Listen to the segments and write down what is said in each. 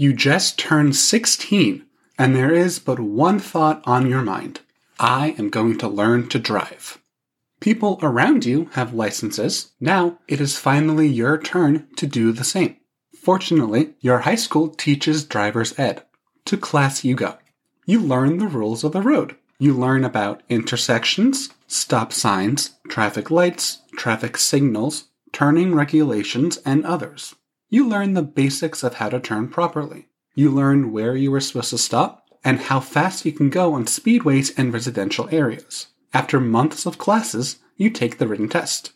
You just turned 16, and there is but one thought on your mind I am going to learn to drive. People around you have licenses. Now it is finally your turn to do the same. Fortunately, your high school teaches driver's ed. To class you go. You learn the rules of the road. You learn about intersections, stop signs, traffic lights, traffic signals, turning regulations, and others. You learn the basics of how to turn properly. You learn where you are supposed to stop and how fast you can go on speedways and residential areas. After months of classes, you take the written test.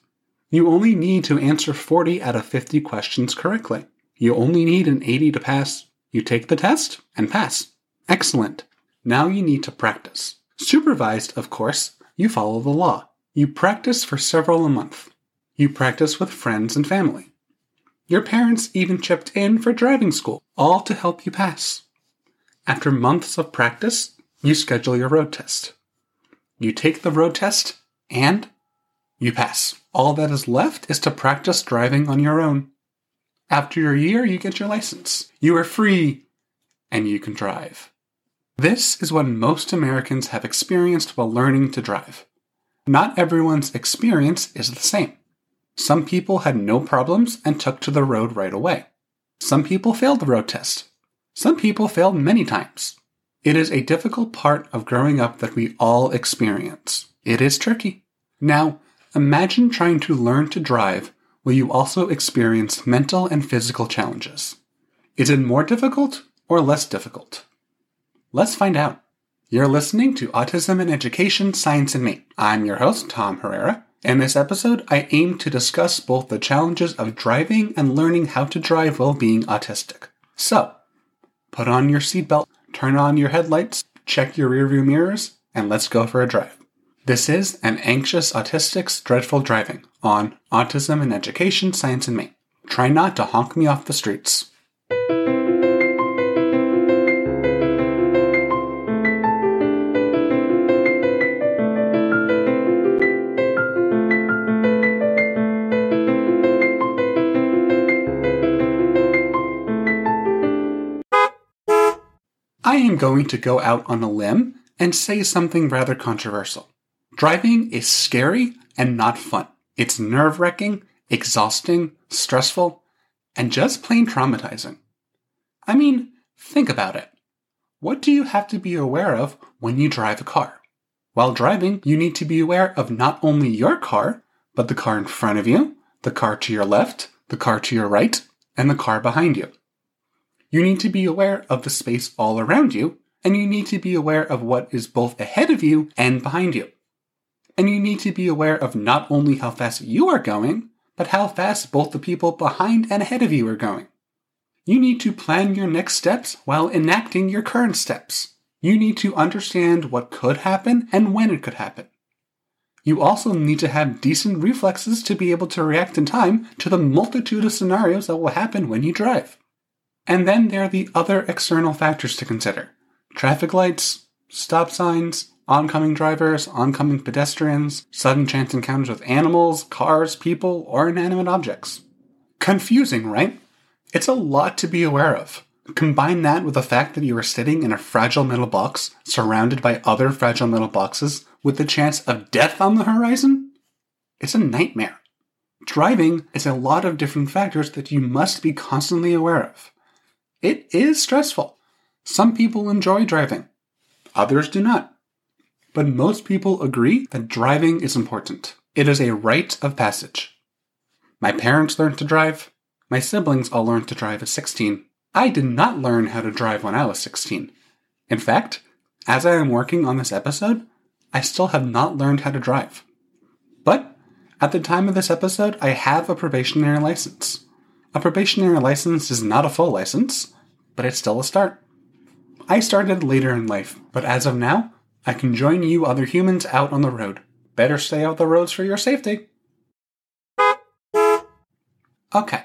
You only need to answer 40 out of 50 questions correctly. You only need an 80 to pass. You take the test and pass. Excellent. Now you need to practice. Supervised, of course, you follow the law. You practice for several a month. You practice with friends and family. Your parents even chipped in for driving school, all to help you pass. After months of practice, you schedule your road test. You take the road test and you pass. All that is left is to practice driving on your own. After your year, you get your license. You are free and you can drive. This is what most Americans have experienced while learning to drive. Not everyone's experience is the same. Some people had no problems and took to the road right away. Some people failed the road test. Some people failed many times. It is a difficult part of growing up that we all experience. It is tricky. Now, imagine trying to learn to drive while you also experience mental and physical challenges. Is it more difficult or less difficult? Let's find out. You're listening to Autism and Education, Science and Me. I'm your host, Tom Herrera. In this episode, I aim to discuss both the challenges of driving and learning how to drive while being autistic. So, put on your seatbelt, turn on your headlights, check your rearview mirrors, and let's go for a drive. This is An Anxious Autistic's Dreadful Driving on Autism and Education, Science and Me. Try not to honk me off the streets. I am going to go out on a limb and say something rather controversial. Driving is scary and not fun. It's nerve wracking, exhausting, stressful, and just plain traumatizing. I mean, think about it. What do you have to be aware of when you drive a car? While driving, you need to be aware of not only your car, but the car in front of you, the car to your left, the car to your right, and the car behind you. You need to be aware of the space all around you, and you need to be aware of what is both ahead of you and behind you. And you need to be aware of not only how fast you are going, but how fast both the people behind and ahead of you are going. You need to plan your next steps while enacting your current steps. You need to understand what could happen and when it could happen. You also need to have decent reflexes to be able to react in time to the multitude of scenarios that will happen when you drive. And then there are the other external factors to consider traffic lights, stop signs, oncoming drivers, oncoming pedestrians, sudden chance encounters with animals, cars, people, or inanimate objects. Confusing, right? It's a lot to be aware of. Combine that with the fact that you are sitting in a fragile metal box surrounded by other fragile metal boxes with the chance of death on the horizon. It's a nightmare. Driving is a lot of different factors that you must be constantly aware of. It is stressful. Some people enjoy driving, others do not. But most people agree that driving is important. It is a rite of passage. My parents learned to drive. My siblings all learned to drive at 16. I did not learn how to drive when I was 16. In fact, as I am working on this episode, I still have not learned how to drive. But at the time of this episode, I have a probationary license. A probationary license is not a full license, but it's still a start. I started later in life, but as of now, I can join you other humans out on the road. Better stay off the roads for your safety. Okay,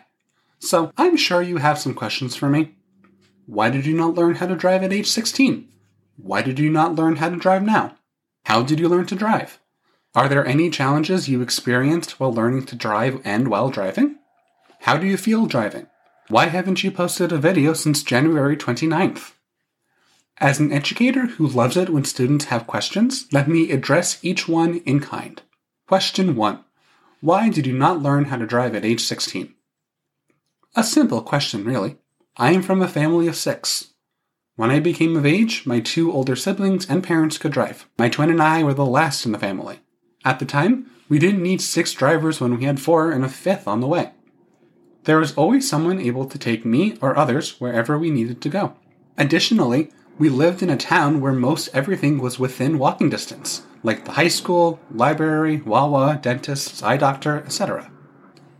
so I'm sure you have some questions for me. Why did you not learn how to drive at age 16? Why did you not learn how to drive now? How did you learn to drive? Are there any challenges you experienced while learning to drive and while driving? How do you feel driving? Why haven't you posted a video since January 29th? As an educator who loves it when students have questions, let me address each one in kind. Question 1 Why did you not learn how to drive at age 16? A simple question, really. I am from a family of six. When I became of age, my two older siblings and parents could drive. My twin and I were the last in the family. At the time, we didn't need six drivers when we had four and a fifth on the way. There was always someone able to take me or others wherever we needed to go. Additionally, we lived in a town where most everything was within walking distance, like the high school, library, Wawa, dentist, eye doctor, etc.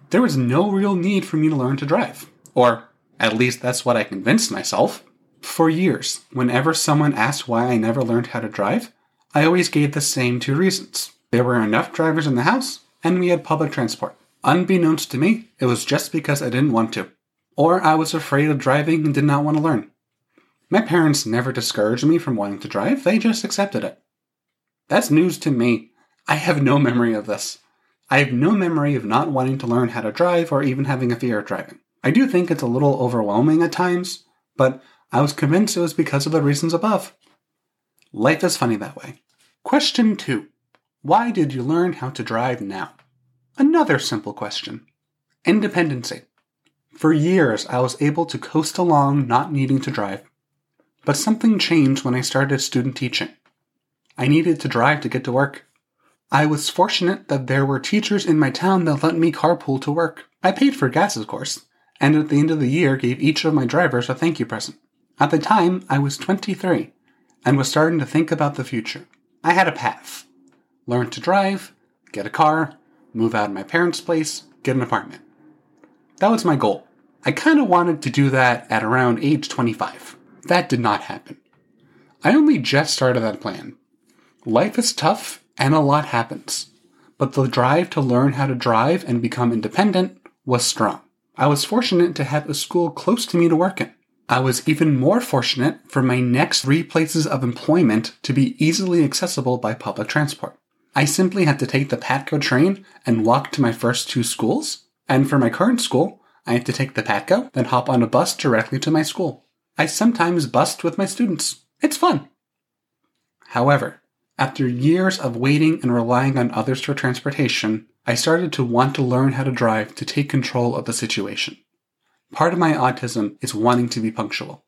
There was no real need for me to learn to drive. Or, at least that's what I convinced myself. For years, whenever someone asked why I never learned how to drive, I always gave the same two reasons. There were enough drivers in the house, and we had public transport. Unbeknownst to me, it was just because I didn't want to. Or I was afraid of driving and did not want to learn. My parents never discouraged me from wanting to drive, they just accepted it. That's news to me. I have no memory of this. I have no memory of not wanting to learn how to drive or even having a fear of driving. I do think it's a little overwhelming at times, but I was convinced it was because of the reasons above. Life is funny that way. Question 2. Why did you learn how to drive now? Another simple question. Independency. For years, I was able to coast along not needing to drive. But something changed when I started student teaching. I needed to drive to get to work. I was fortunate that there were teachers in my town that let me carpool to work. I paid for gas, of course, and at the end of the year gave each of my drivers a thank you present. At the time, I was 23 and was starting to think about the future. I had a path learn to drive, get a car, move out of my parents' place, get an apartment. That was my goal. I kind of wanted to do that at around age 25. That did not happen. I only just started that plan. Life is tough and a lot happens, but the drive to learn how to drive and become independent was strong. I was fortunate to have a school close to me to work in. I was even more fortunate for my next three places of employment to be easily accessible by public transport. I simply had to take the Patco train and walk to my first two schools, and for my current school, I had to take the Patco, then hop on a bus directly to my school. I sometimes bust with my students. It's fun. However, after years of waiting and relying on others for transportation, I started to want to learn how to drive to take control of the situation. Part of my autism is wanting to be punctual.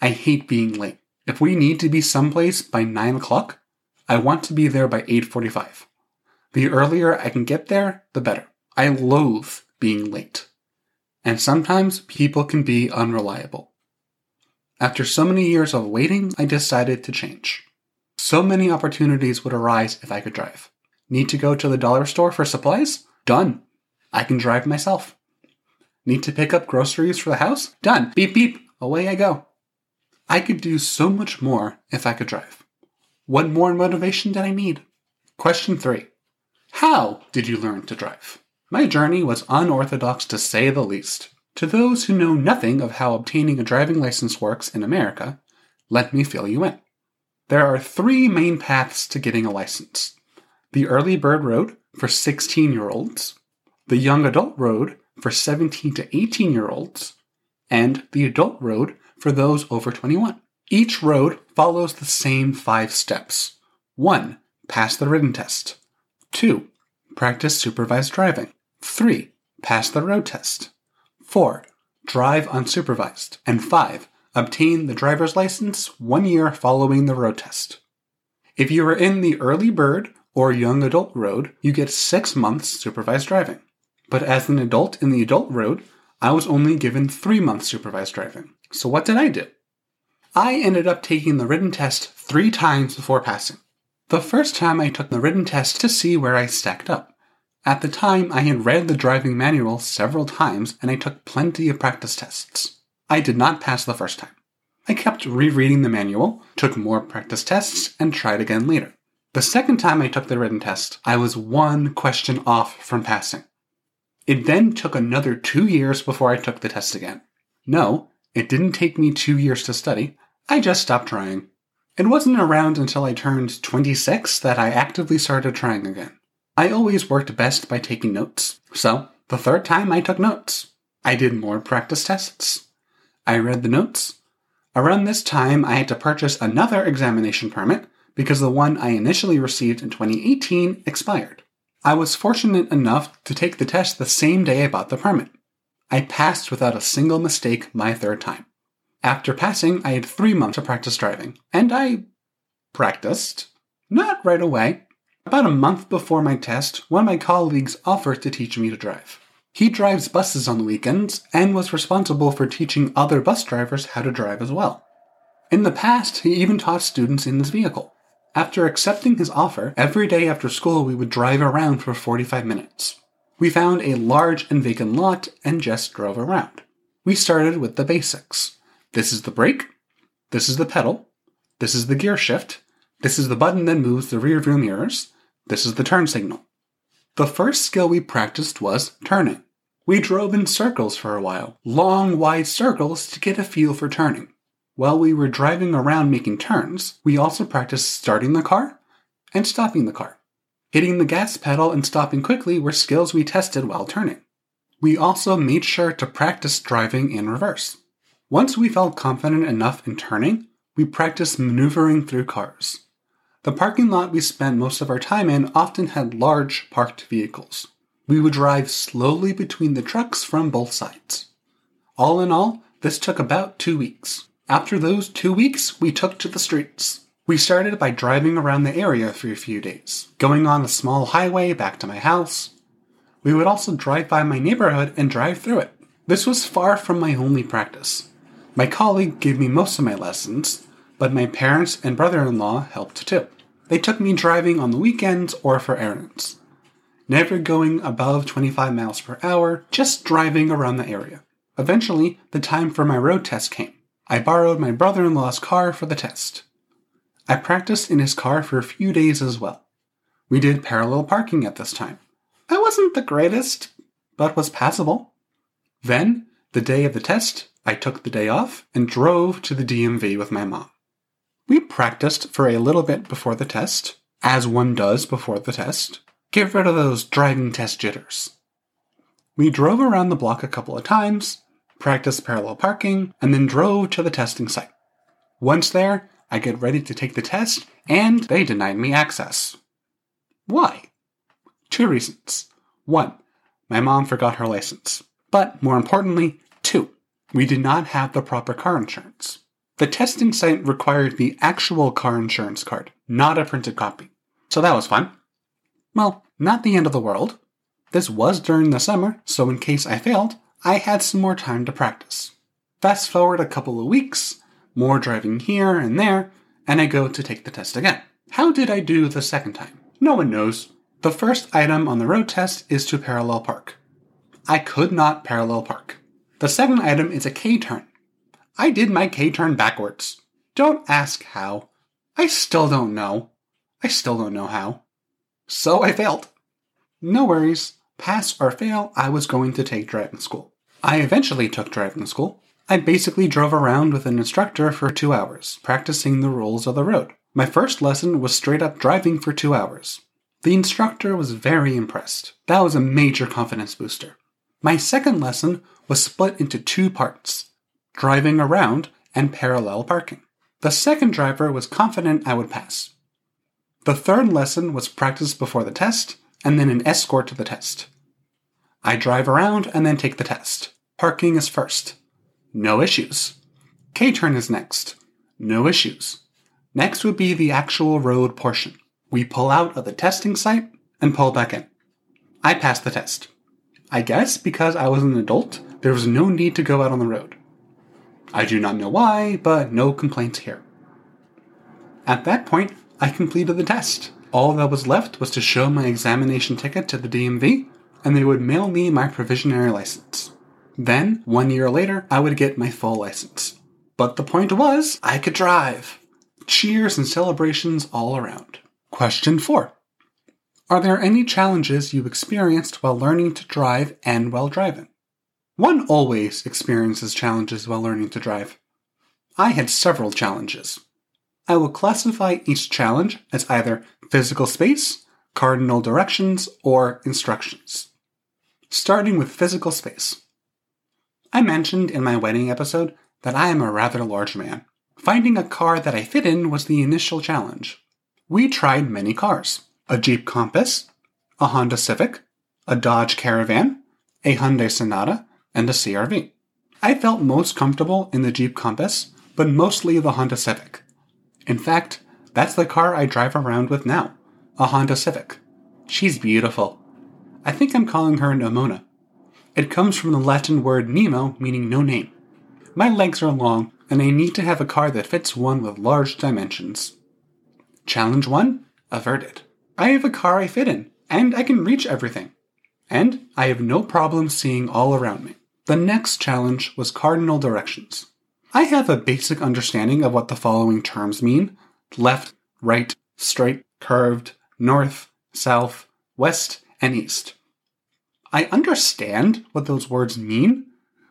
I hate being late. If we need to be someplace by 9 o'clock, I want to be there by 8.45. The earlier I can get there, the better. I loathe being late. And sometimes people can be unreliable. After so many years of waiting, I decided to change. So many opportunities would arise if I could drive. Need to go to the dollar store for supplies? Done. I can drive myself. Need to pick up groceries for the house? Done. Beep beep. Away I go. I could do so much more if I could drive. What more motivation did I need? Question three. How did you learn to drive? My journey was unorthodox to say the least. To those who know nothing of how obtaining a driving license works in America, let me fill you in. There are three main paths to getting a license the early bird road for 16 year olds, the young adult road for 17 to 18 year olds, and the adult road for those over 21. Each road follows the same five steps 1. Pass the written test. 2. Practice supervised driving. 3. Pass the road test. 4. Drive unsupervised. And 5. Obtain the driver's license one year following the road test. If you are in the early bird or young adult road, you get six months supervised driving. But as an adult in the adult road, I was only given three months supervised driving. So what did I do? I ended up taking the written test three times before passing. The first time I took the written test to see where I stacked up. At the time, I had read the driving manual several times and I took plenty of practice tests. I did not pass the first time. I kept rereading the manual, took more practice tests, and tried again later. The second time I took the written test, I was one question off from passing. It then took another two years before I took the test again. No, it didn't take me two years to study. I just stopped trying. It wasn't around until I turned 26 that I actively started trying again. I always worked best by taking notes, so the third time I took notes. I did more practice tests. I read the notes. Around this time, I had to purchase another examination permit because the one I initially received in 2018 expired. I was fortunate enough to take the test the same day I bought the permit. I passed without a single mistake my third time. After passing, I had three months to practice driving, and I practiced. Not right away. About a month before my test, one of my colleagues offered to teach me to drive. He drives buses on the weekends and was responsible for teaching other bus drivers how to drive as well. In the past, he even taught students in his vehicle. After accepting his offer, every day after school we would drive around for 45 minutes. We found a large and vacant lot and just drove around. We started with the basics. This is the brake. This is the pedal. This is the gear shift. This is the button that moves the rear view mirrors. This is the turn signal. The first skill we practiced was turning. We drove in circles for a while, long, wide circles to get a feel for turning. While we were driving around making turns, we also practiced starting the car and stopping the car. Hitting the gas pedal and stopping quickly were skills we tested while turning. We also made sure to practice driving in reverse. Once we felt confident enough in turning, we practiced maneuvering through cars. The parking lot we spent most of our time in often had large parked vehicles. We would drive slowly between the trucks from both sides. All in all, this took about two weeks. After those two weeks, we took to the streets. We started by driving around the area for a few days, going on a small highway back to my house. We would also drive by my neighborhood and drive through it. This was far from my only practice. My colleague gave me most of my lessons, but my parents and brother in law helped too. They took me driving on the weekends or for errands. Never going above 25 miles per hour, just driving around the area. Eventually, the time for my road test came. I borrowed my brother in law's car for the test. I practiced in his car for a few days as well. We did parallel parking at this time. I wasn't the greatest, but was passable. Then, the day of the test, I took the day off and drove to the DMV with my mom. We practiced for a little bit before the test, as one does before the test. Get rid of those driving test jitters. We drove around the block a couple of times, practiced parallel parking, and then drove to the testing site. Once there, I get ready to take the test, and they denied me access. Why? Two reasons. One, my mom forgot her license. But more importantly, two, we did not have the proper car insurance. The testing site required the actual car insurance card, not a printed copy. So that was fun. Well, not the end of the world. This was during the summer, so in case I failed, I had some more time to practice. Fast forward a couple of weeks, more driving here and there, and I go to take the test again. How did I do the second time? No one knows. The first item on the road test is to parallel park. I could not parallel park. The second item is a K turn. I did my K turn backwards. Don't ask how. I still don't know. I still don't know how. So I failed. No worries pass or fail, I was going to take driving school. I eventually took driving school. I basically drove around with an instructor for two hours, practicing the rules of the road. My first lesson was straight up driving for two hours. The instructor was very impressed. That was a major confidence booster. My second lesson was split into two parts driving around and parallel parking. The second driver was confident I would pass. The third lesson was practice before the test, and then an escort to the test. I drive around and then take the test. Parking is first. No issues. K turn is next. No issues. Next would be the actual road portion. We pull out of the testing site and pull back in. I pass the test. I guess because I was an adult, there was no need to go out on the road. I do not know why, but no complaints here. At that point, I completed the test. All that was left was to show my examination ticket to the DMV, and they would mail me my provisionary license. Then, one year later, I would get my full license. But the point was, I could drive. Cheers and celebrations all around. Question 4. Are there any challenges you experienced while learning to drive and while driving? One always experiences challenges while learning to drive. I had several challenges. I will classify each challenge as either physical space, cardinal directions, or instructions. Starting with physical space. I mentioned in my wedding episode that I am a rather large man. Finding a car that I fit in was the initial challenge. We tried many cars a Jeep Compass, a Honda Civic, a Dodge Caravan, a Hyundai Sonata, and a CRV. I felt most comfortable in the Jeep Compass, but mostly the Honda Civic. In fact, that's the car I drive around with now, a Honda Civic. She's beautiful. I think I'm calling her Nemona. It comes from the Latin word Nemo, meaning no name. My legs are long, and I need to have a car that fits one with large dimensions. Challenge 1 averted. I have a car I fit in, and I can reach everything. And I have no problem seeing all around me. The next challenge was cardinal directions. I have a basic understanding of what the following terms mean left, right, straight, curved, north, south, west, and east. I understand what those words mean,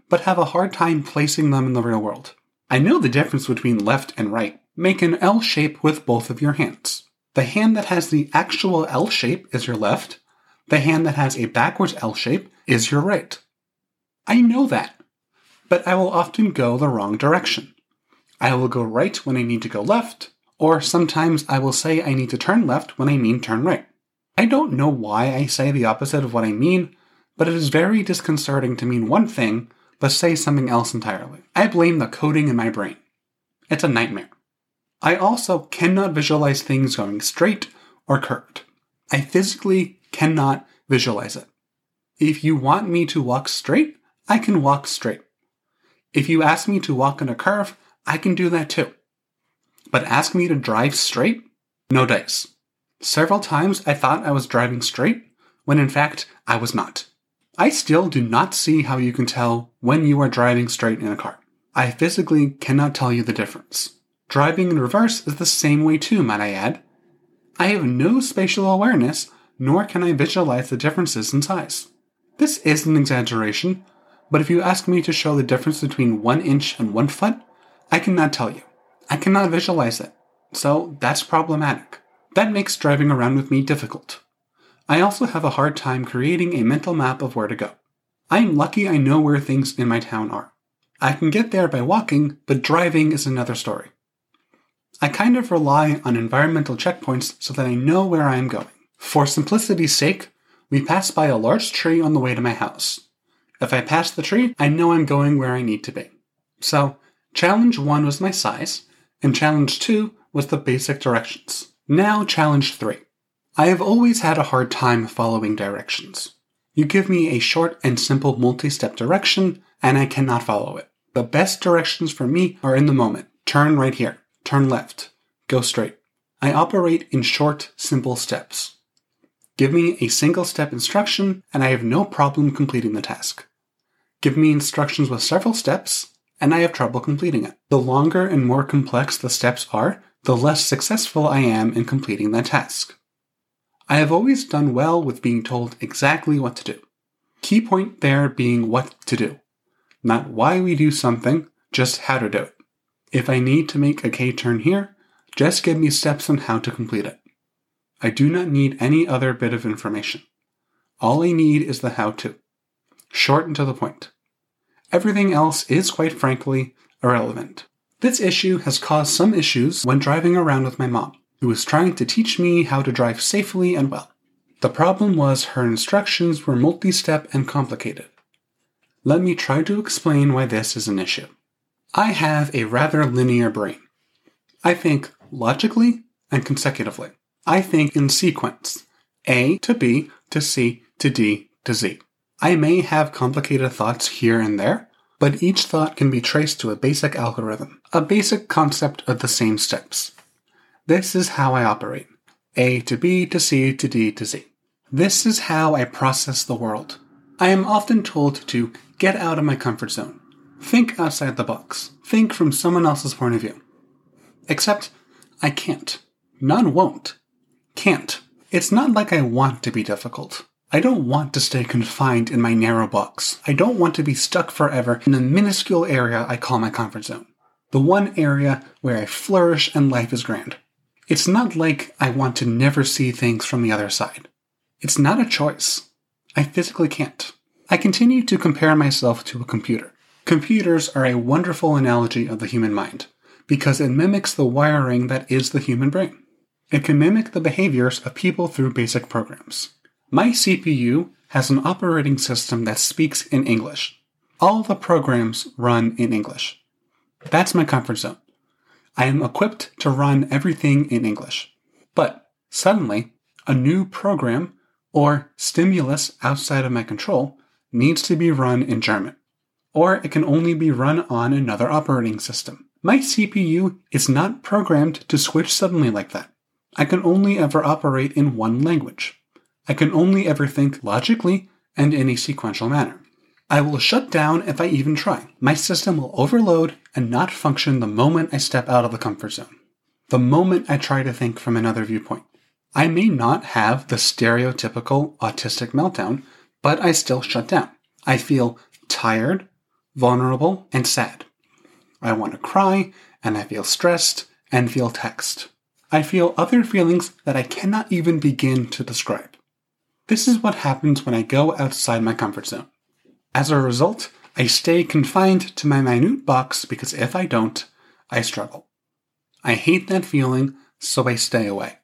but have a hard time placing them in the real world. I know the difference between left and right. Make an L shape with both of your hands. The hand that has the actual L shape is your left. The hand that has a backwards L shape is your right. I know that, but I will often go the wrong direction. I will go right when I need to go left, or sometimes I will say I need to turn left when I mean turn right. I don't know why I say the opposite of what I mean, but it is very disconcerting to mean one thing but say something else entirely. I blame the coding in my brain. It's a nightmare. I also cannot visualize things going straight or curved. I physically cannot visualize it. If you want me to walk straight, I can walk straight. If you ask me to walk in a curve, I can do that too. But ask me to drive straight? No dice. Several times I thought I was driving straight, when in fact I was not. I still do not see how you can tell when you are driving straight in a car. I physically cannot tell you the difference. Driving in reverse is the same way too, might I add. I have no spatial awareness, nor can I visualize the differences in size. This is an exaggeration, but if you ask me to show the difference between one inch and one foot, I cannot tell you. I cannot visualize it. So that's problematic. That makes driving around with me difficult. I also have a hard time creating a mental map of where to go. I am lucky I know where things in my town are. I can get there by walking, but driving is another story. I kind of rely on environmental checkpoints so that I know where I am going. For simplicity's sake, we pass by a large tree on the way to my house. If I pass the tree, I know I'm going where I need to be. So, challenge 1 was my size, and challenge 2 was the basic directions. Now, challenge 3. I have always had a hard time following directions. You give me a short and simple multi step direction, and I cannot follow it. The best directions for me are in the moment. Turn right here, turn left, go straight. I operate in short, simple steps. Give me a single step instruction, and I have no problem completing the task. Give me instructions with several steps, and I have trouble completing it. The longer and more complex the steps are, the less successful I am in completing that task. I have always done well with being told exactly what to do. Key point there being what to do. Not why we do something, just how to do it. If I need to make a K turn here, just give me steps on how to complete it. I do not need any other bit of information. All I need is the how to. Short and to the point. Everything else is, quite frankly, irrelevant. This issue has caused some issues when driving around with my mom who was trying to teach me how to drive safely and well. The problem was her instructions were multi step and complicated. Let me try to explain why this is an issue. I have a rather linear brain. I think logically and consecutively. I think in sequence A to B to C to D to Z. I may have complicated thoughts here and there, but each thought can be traced to a basic algorithm, a basic concept of the same steps. This is how I operate A to B to C to D to Z. This is how I process the world. I am often told to get out of my comfort zone. Think outside the box. Think from someone else's point of view. Except, I can't. None won't. Can't. It's not like I want to be difficult. I don't want to stay confined in my narrow box. I don't want to be stuck forever in the minuscule area I call my comfort zone. The one area where I flourish and life is grand. It's not like I want to never see things from the other side. It's not a choice. I physically can't. I continue to compare myself to a computer. Computers are a wonderful analogy of the human mind because it mimics the wiring that is the human brain. It can mimic the behaviors of people through basic programs. My CPU has an operating system that speaks in English. All the programs run in English. That's my comfort zone. I am equipped to run everything in English. But suddenly, a new program or stimulus outside of my control needs to be run in German, or it can only be run on another operating system. My CPU is not programmed to switch suddenly like that. I can only ever operate in one language. I can only ever think logically and in a sequential manner. I will shut down if I even try. My system will overload and not function the moment I step out of the comfort zone. The moment I try to think from another viewpoint. I may not have the stereotypical autistic meltdown, but I still shut down. I feel tired, vulnerable, and sad. I want to cry, and I feel stressed and feel text. I feel other feelings that I cannot even begin to describe. This is what happens when I go outside my comfort zone. As a result, I stay confined to my minute box because if I don't, I struggle. I hate that feeling, so I stay away.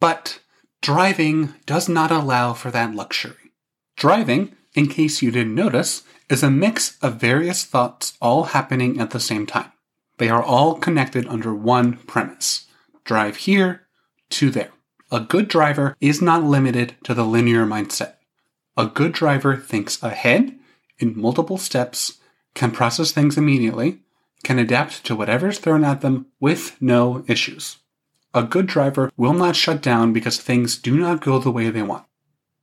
But driving does not allow for that luxury. Driving, in case you didn't notice, is a mix of various thoughts all happening at the same time. They are all connected under one premise drive here to there. A good driver is not limited to the linear mindset. A good driver thinks ahead in multiple steps, can process things immediately, can adapt to whatever's thrown at them with no issues. A good driver will not shut down because things do not go the way they want.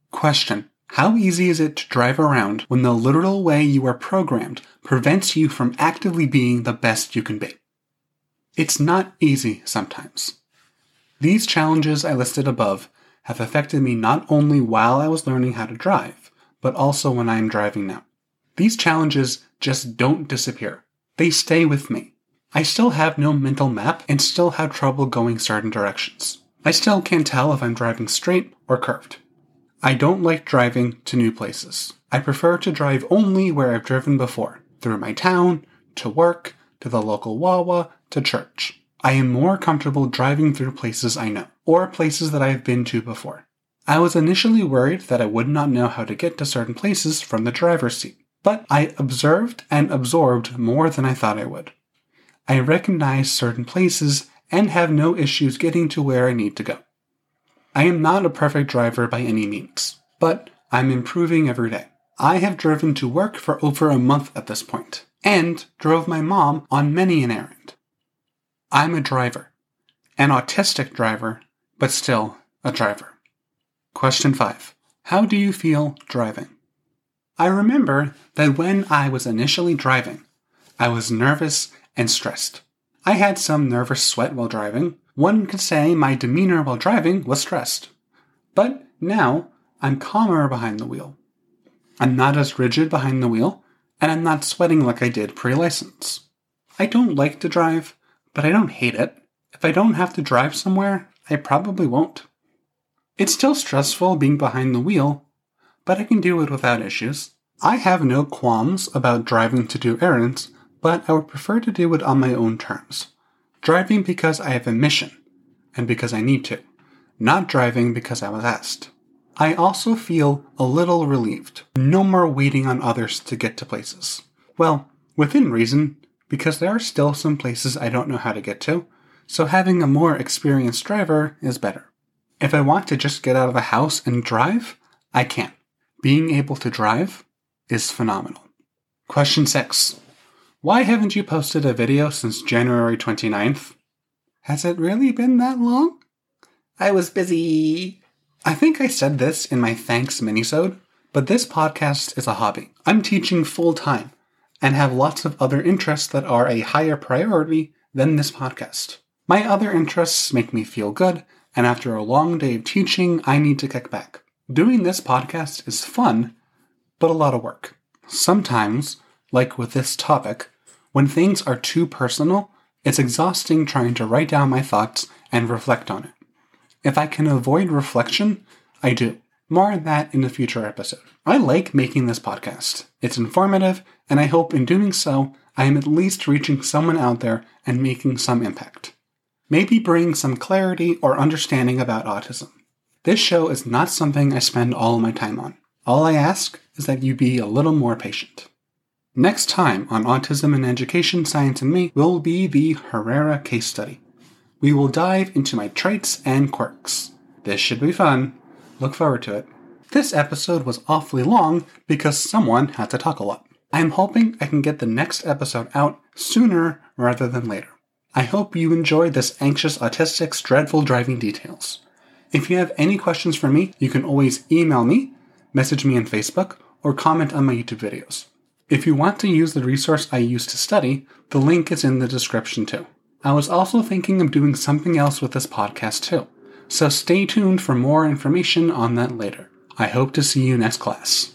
Question how easy is it to drive around when the literal way you are programmed prevents you from actively being the best you can be? It's not easy sometimes. These challenges I listed above have affected me not only while I was learning how to drive, but also when I am driving now. These challenges just don't disappear. They stay with me. I still have no mental map and still have trouble going certain directions. I still can't tell if I'm driving straight or curved. I don't like driving to new places. I prefer to drive only where I've driven before, through my town, to work, to the local Wawa, to church. I am more comfortable driving through places I know, or places that I have been to before. I was initially worried that I would not know how to get to certain places from the driver's seat, but I observed and absorbed more than I thought I would. I recognize certain places and have no issues getting to where I need to go. I am not a perfect driver by any means, but I'm improving every day. I have driven to work for over a month at this point, and drove my mom on many an errand. I'm a driver, an autistic driver, but still a driver. Question 5. How do you feel driving? I remember that when I was initially driving, I was nervous and stressed. I had some nervous sweat while driving, one could say my demeanor while driving was stressed. But now I'm calmer behind the wheel. I'm not as rigid behind the wheel, and I'm not sweating like I did pre license. I don't like to drive, but I don't hate it. If I don't have to drive somewhere, I probably won't. It's still stressful being behind the wheel, but I can do it without issues. I have no qualms about driving to do errands, but I would prefer to do it on my own terms. Driving because I have a mission and because I need to, not driving because I was asked. I also feel a little relieved. No more waiting on others to get to places. Well, within reason, because there are still some places I don't know how to get to, so having a more experienced driver is better. If I want to just get out of the house and drive, I can. Being able to drive is phenomenal. Question 6. Why haven't you posted a video since January 29th? Has it really been that long? I was busy. I think I said this in my thanks minisode, but this podcast is a hobby. I'm teaching full time and have lots of other interests that are a higher priority than this podcast. My other interests make me feel good, and after a long day of teaching, I need to kick back. Doing this podcast is fun, but a lot of work. Sometimes like with this topic, when things are too personal, it's exhausting trying to write down my thoughts and reflect on it. If I can avoid reflection, I do. More on that in a future episode. I like making this podcast. It's informative, and I hope in doing so, I am at least reaching someone out there and making some impact. Maybe bring some clarity or understanding about autism. This show is not something I spend all my time on. All I ask is that you be a little more patient. Next time on Autism and Education, Science and Me will be the Herrera case study. We will dive into my traits and quirks. This should be fun. Look forward to it. This episode was awfully long because someone had to talk a lot. I'm hoping I can get the next episode out sooner rather than later. I hope you enjoyed this anxious autistic's dreadful driving details. If you have any questions for me, you can always email me, message me on Facebook, or comment on my YouTube videos. If you want to use the resource I used to study, the link is in the description too. I was also thinking of doing something else with this podcast too, so stay tuned for more information on that later. I hope to see you next class.